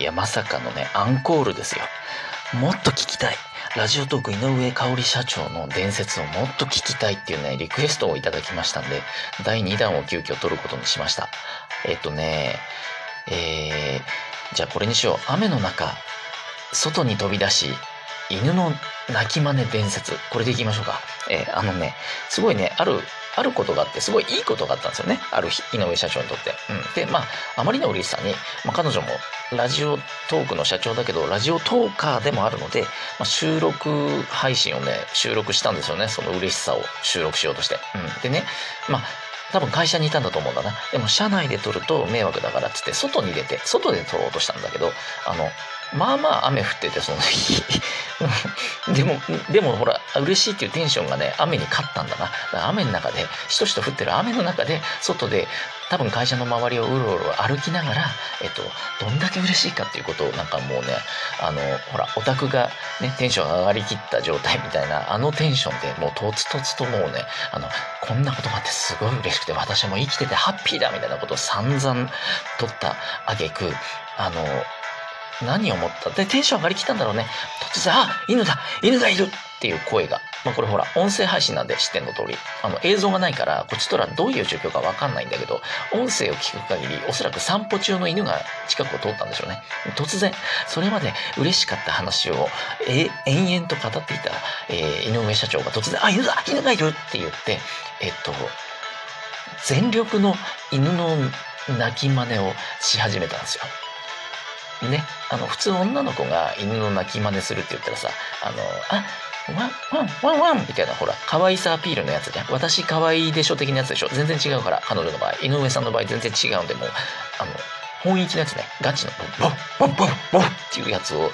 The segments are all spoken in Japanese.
いや、まさかのね、アンコールですよ。もっと聞きたい。ラジオトーク井上香織社長の伝説をもっと聞きたいっていうね、リクエストをいただきましたんで、第2弾を急遽取ることにしました。えっとね、えー、じゃあこれにしよう。雨の中、外に飛び出し、犬の鳴き真似伝説。これでいきましょうか。えー、あのね、すごいね、ある、あることがあって、すごいいいことがあったんですよね。ある日、井上社長にとって。うん。で、まあ、あまりの嬉しさに、まあ、彼女もラジオトークの社長だけど、ラジオトーカーでもあるので、まあ、収録配信をね、収録したんですよね。その嬉しさを収録しようとして。うん。でね、まあ、多分会社にいたんだと思うんだな。でも社内で撮ると迷惑だからっつって外に出て、外で撮ろうとしたんだけど、あの、まあまあ雨降っててその日 でもでもほら嬉しいっていうテンションがね雨に勝ったんだなだ雨の中でしとしと降ってる雨の中で外で多分会社の周りをうろうろ歩きながら、えっと、どんだけ嬉しいかっていうことをなんかもうねあのほらオタクが、ね、テンション上がりきった状態みたいなあのテンションでもうとつとつともうねあのこんなことがあってすごい嬉しくて私も生きててハッピーだみたいなことを散々取った挙句あの何を思った？で、テンション上がりきったんだろうね。突然、あ、犬だ犬がいるっていう声が。まあこれほら、音声配信なんで知ってんの通り。あの、映像がないから、こっちとらどういう状況かわかんないんだけど、音声を聞く限り、おそらく散歩中の犬が近くを通ったんでしょうね。突然、それまで嬉しかった話を、え、延々と語っていた、えー、井上社長が突然、あ、犬だ犬がいるって言って、えっと、全力の犬の鳴き真似をし始めたんですよ。ね、あの、普通女の子が犬の鳴き真似するって言ったらさ、あの、あ、ワン、ワン、ワン、ワンみたいな、ほら、可愛さアピールのやつじゃん。私可愛いでしょ的なやつでしょ。全然違うから、彼女の場合。井上さんの場合全然違うんで、もう、あの、本意気のやつね、ガチの、ボン、ボン、ボン、ボンっていうやつを、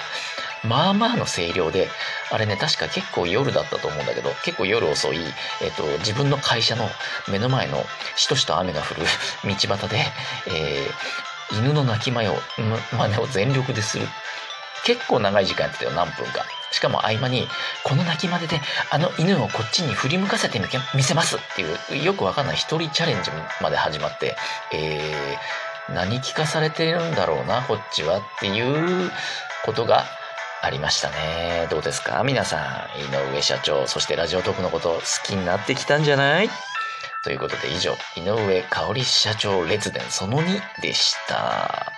まあまあの声量で、あれね、確か結構夜だったと思うんだけど、結構夜遅い、えっ、と、自分の会社の目の前のしとしと雨が降る道端で、えー、犬の鳴き真を真似を全力でする。結構長い時間やってたよ、何分か。しかも合間に、この鳴き真似で、あの犬をこっちに振り向かせてみせますっていう、よくわかんない一人チャレンジまで始まって、えー、何聞かされてるんだろうな、こっちはっていうことがありましたね。どうですか？皆さん、井上社長、そしてラジオトークのこと好きになってきたんじゃない？ということで以上、井上香織社長列伝その2でした。